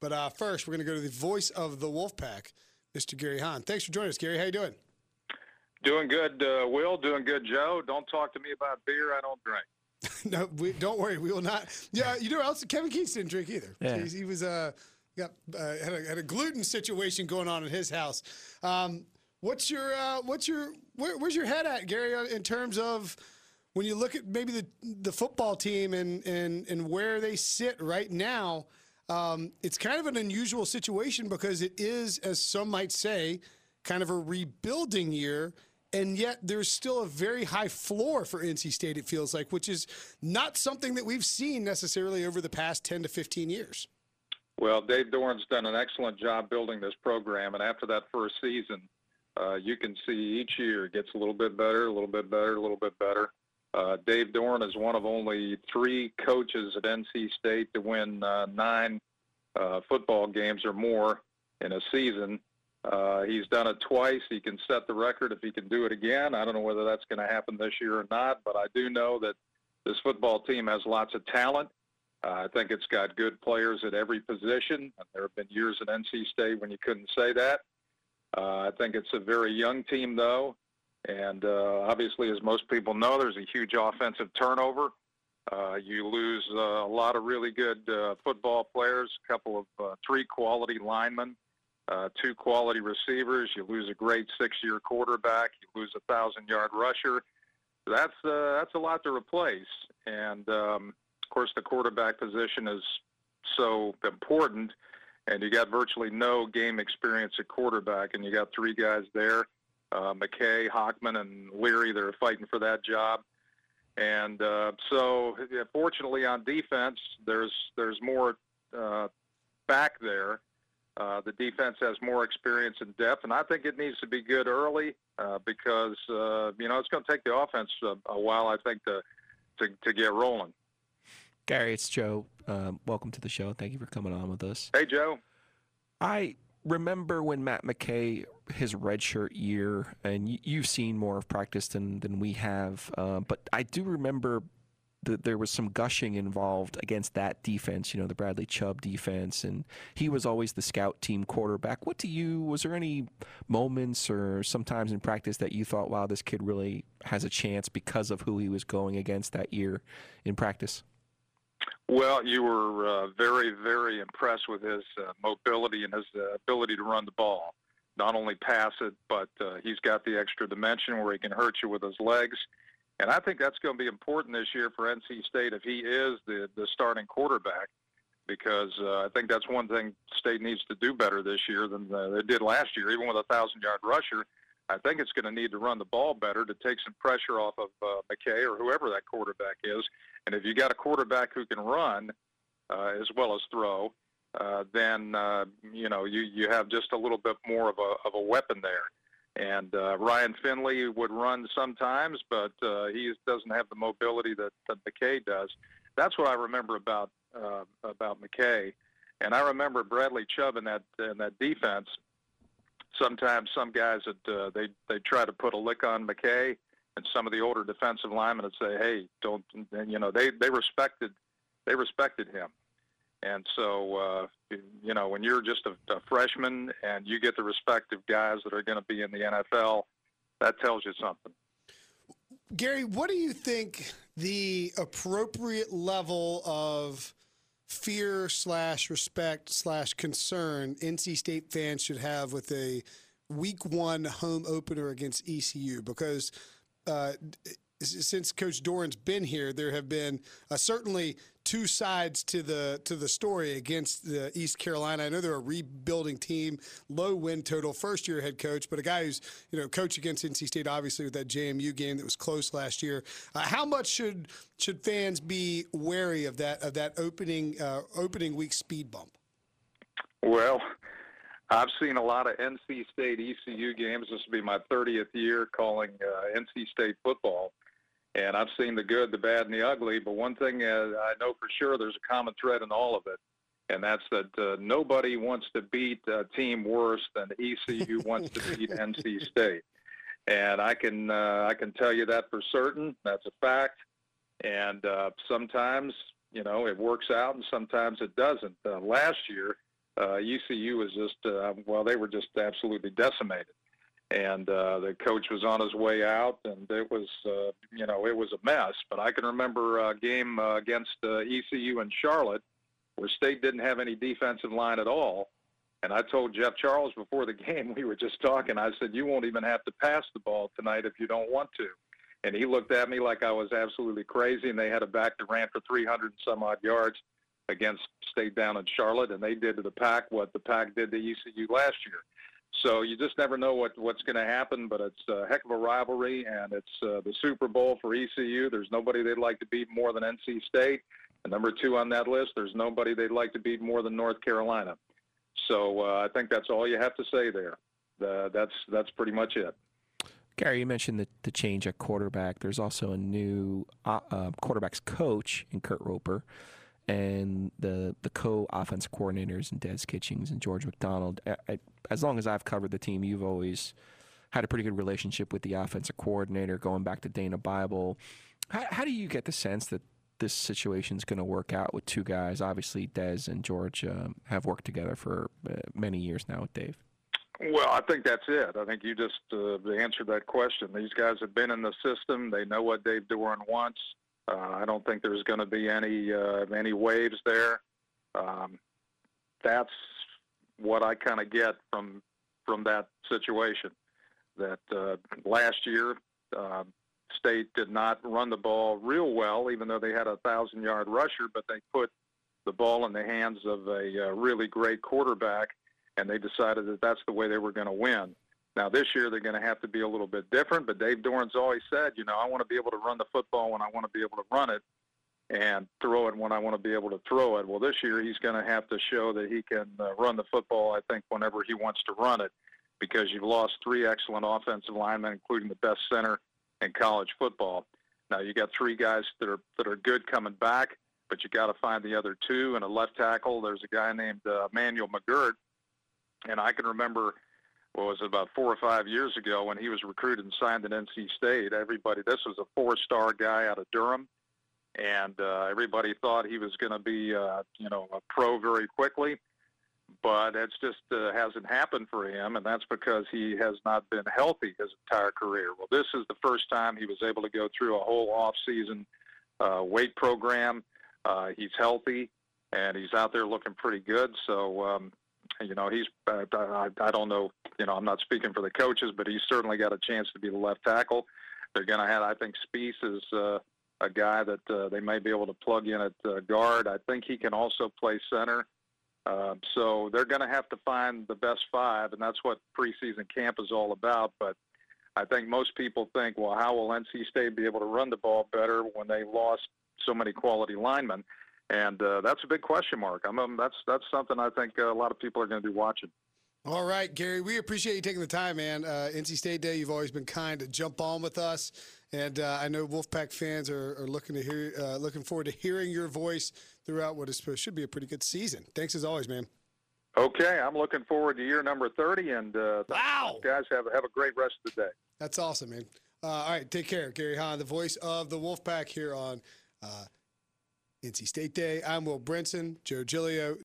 But uh, first, we're going to go to the voice of the Wolfpack, Mr. Gary Hahn. Thanks for joining us, Gary. How you doing? Doing good, uh, Will. Doing good, Joe. Don't talk to me about beer. I don't drink. no, we, don't worry. We will not. Yeah, you know, else Kevin Keatts didn't drink either. Yeah. He, he was uh, got uh, had, a, had a gluten situation going on in his house. Um, what's your uh, what's your where, where's your head at, Gary, uh, in terms of when you look at maybe the the football team and and and where they sit right now? Um, it's kind of an unusual situation because it is, as some might say, kind of a rebuilding year and yet there's still a very high floor for NC State, it feels like, which is not something that we've seen necessarily over the past 10 to 15 years. Well, Dave Doeren's done an excellent job building this program, and after that first season, uh, you can see each year it gets a little bit better, a little bit better, a little bit better. Uh, Dave Doeren is one of only three coaches at NC State to win uh, nine uh, football games or more in a season. Uh, he's done it twice. He can set the record if he can do it again. I don't know whether that's going to happen this year or not, but I do know that this football team has lots of talent. Uh, I think it's got good players at every position. There have been years at NC State when you couldn't say that. Uh, I think it's a very young team, though. And uh, obviously, as most people know, there's a huge offensive turnover. Uh, you lose uh, a lot of really good uh, football players, a couple of uh, three quality linemen uh, two quality receivers. You lose a great six-year quarterback. You lose a thousand-yard rusher. That's uh, that's a lot to replace. And um, of course, the quarterback position is so important. And you got virtually no game experience at quarterback, and you got three guys there, uh, McKay, Hockman, and Leary. They're fighting for that job. And uh, so, yeah, fortunately, on defense, there's there's more uh, back there uh, the defense has more experience and depth, and I think it needs to be good early uh, because uh, you know it's going to take the offense a, a, while, I think, to, to to get rolling. Gary, it's Joe. Um, welcome to the show. Thank you for coming on with us. Hey, Joe. I remember when Matt McKay, his redshirt year, and you've seen more of practice than than we have, uh, but I do remember that there was some gushing involved against that defense, you know, the Bradley Chubb defense, and he was always the scout team quarterback. What do you, was there any moments or sometimes in practice that you thought, wow, this kid really has a chance because of who he was going against that year in practice? Well, you were uh, very, very impressed with his uh, mobility and his uh, ability to run the ball. Not only pass it, but uh, he's got the extra dimension where he can hurt you with his legs and I think that's going to be important this year for NC State if he is the, the starting quarterback, because uh, I think that's one thing State needs to do better this year than uh, they did last year. Even with a thousand yard rusher, I think it's going to need to run the ball better to take some pressure off of uh, McKay or whoever that quarterback is. And if you got a quarterback who can run uh, as well as throw, uh, then uh, you know you you have just a little bit more of a of a weapon there. And uh, Ryan Finley would run sometimes, but uh, he doesn't have the mobility that, that McKay does. That's what I remember about uh, about McKay. And I remember Bradley Chubb in that in that defense. Sometimes some guys that uh, they they try to put a lick on McKay, and some of the older defensive linemen would say, "Hey, don't." And, you know, they they respected they respected him. And so, uh, you know, when you're just a, a freshman and you get the respect of guys that are going to be in the NFL, that tells you something. Gary, what do you think the appropriate level of fear slash respect slash concern NC State fans should have with a week one home opener against ECU? Because uh, since Coach Doeren's been here, there have been uh, certainly two sides to the to the story against the East Carolina. I know they're a rebuilding team, low win total, first year head coach, but a guy who's you know coach against NC State, obviously with that JMU game that was close last year. Uh, how much should should fans be wary of that of that opening uh, opening week speed bump? Well. I've seen a lot of NC State ECU games. This will be my 30th year calling uh, NC State football and I've seen the good, the bad, and the ugly. But one thing uh, I know for sure, there's a common thread in all of it, and that's that uh, nobody wants to beat a team worse than ECU wants to beat NC State. And I can uh, I can tell you that for certain. That's a fact. And uh, sometimes you know it works out, and sometimes it doesn't. Uh, last year, uh, ECU was just uh, well, they were just absolutely decimated, and uh, the coach was on his way out, and it was uh, you know it was a mess. But I can remember a game uh, against uh, ECU in Charlotte where State didn't have any defensive line at all. And I told Jeff Charles before the game, we were just talking. I said, "You won't even have to pass the ball tonight if you don't want to." And he looked at me like I was absolutely crazy. And they had a back that ran for 300 and some odd yards against State down in Charlotte, and they did to the Pack what the Pack did to ECU last year. So you just never know what what's going to happen, but it's a heck of a rivalry, and it's uh, the Super Bowl for ECU. There's nobody they'd like to beat more than NC State. And number two on that list, there's nobody they'd like to beat more than North Carolina. So uh, I think that's all you have to say there. Uh, that's that's pretty much it. Gary, you mentioned the, the change at quarterback. There's also a new uh, uh, quarterbacks coach in Kurt Roper, and the the co-offense coordinators and Des Kitchings and George McDonald. I, I, as long as I've covered the team, you've always had a pretty good relationship with the offensive coordinator, going back to Dana Bible. How, how do you get the sense that this situation is going to work out with two guys? Obviously, Des and George um, have worked together for uh, many years now with Dave. Well, I think that's it. I think you just uh, answered that question. These guys have been in the system. They know what Dave Doeren wants. Uh, I don't think there's going to be any uh, any waves there. Um, that's what I kind of get from from that situation. That uh, last year, uh, State did not run the ball real well, even though they had a thousand yard rusher, but they put the ball in the hands of a uh, really great quarterback and they decided that that's the way they were going to win. Now this year they're going to have to be a little bit different, but Dave Doeren's always said, you know, I want to be able to run the football when I want to be able to run it and throw it when I want to be able to throw it. Well, this year he's going to have to show that he can uh, run the football, I think, whenever he wants to run it because you've lost three excellent offensive linemen, including the best center in college football. Now you got three guys that are that are good coming back, but you got to find the other two. And a left tackle, there's a guy named uh, Manuel McGirt and I can remember, what was it, about four or five years ago when he was recruited and signed at NC State. Everybody, this was a four-star guy out of Durham, and uh, everybody thought he was going to be, uh, you know, a pro very quickly. But it's just uh, hasn't happened for him, and that's because he has not been healthy his entire career. Well, this is the first time he was able to go through a whole off-season uh, weight program. Uh, he's healthy, and he's out there looking pretty good. So um, you know, he's uh, I, I don't know, you know, I'm not speaking for the coaches, but he's certainly got a chance to be the left tackle. They're going to have, I think, Spees is uh, a guy that uh, they may be able to plug in at uh, guard. I think he can also play center. Uh, so they're going to have to find the best five, and that's what preseason camp is all about. But I think most people think, well, how will NC State be able to run the ball better when they lost so many quality linemen? And uh, that's a big question mark. I'm um, that's that's something I think uh, a lot of people are going to be watching. All right, Gary, we appreciate you taking the time, man. Uh, NC State Day, you've always been kind to jump on with us, and uh, I know Wolfpack fans are, are looking to hear, uh, looking forward to hearing your voice throughout what is supposed should be a pretty good season. Thanks as always, man. Okay, I'm looking forward to year number 30, and uh, wow, guys, have have a great rest of the day. That's awesome, man. all right, take care, Gary Hahn, the voice of the Wolfpack here on. NC State Day. I'm Will Brinson, Joe Giglio,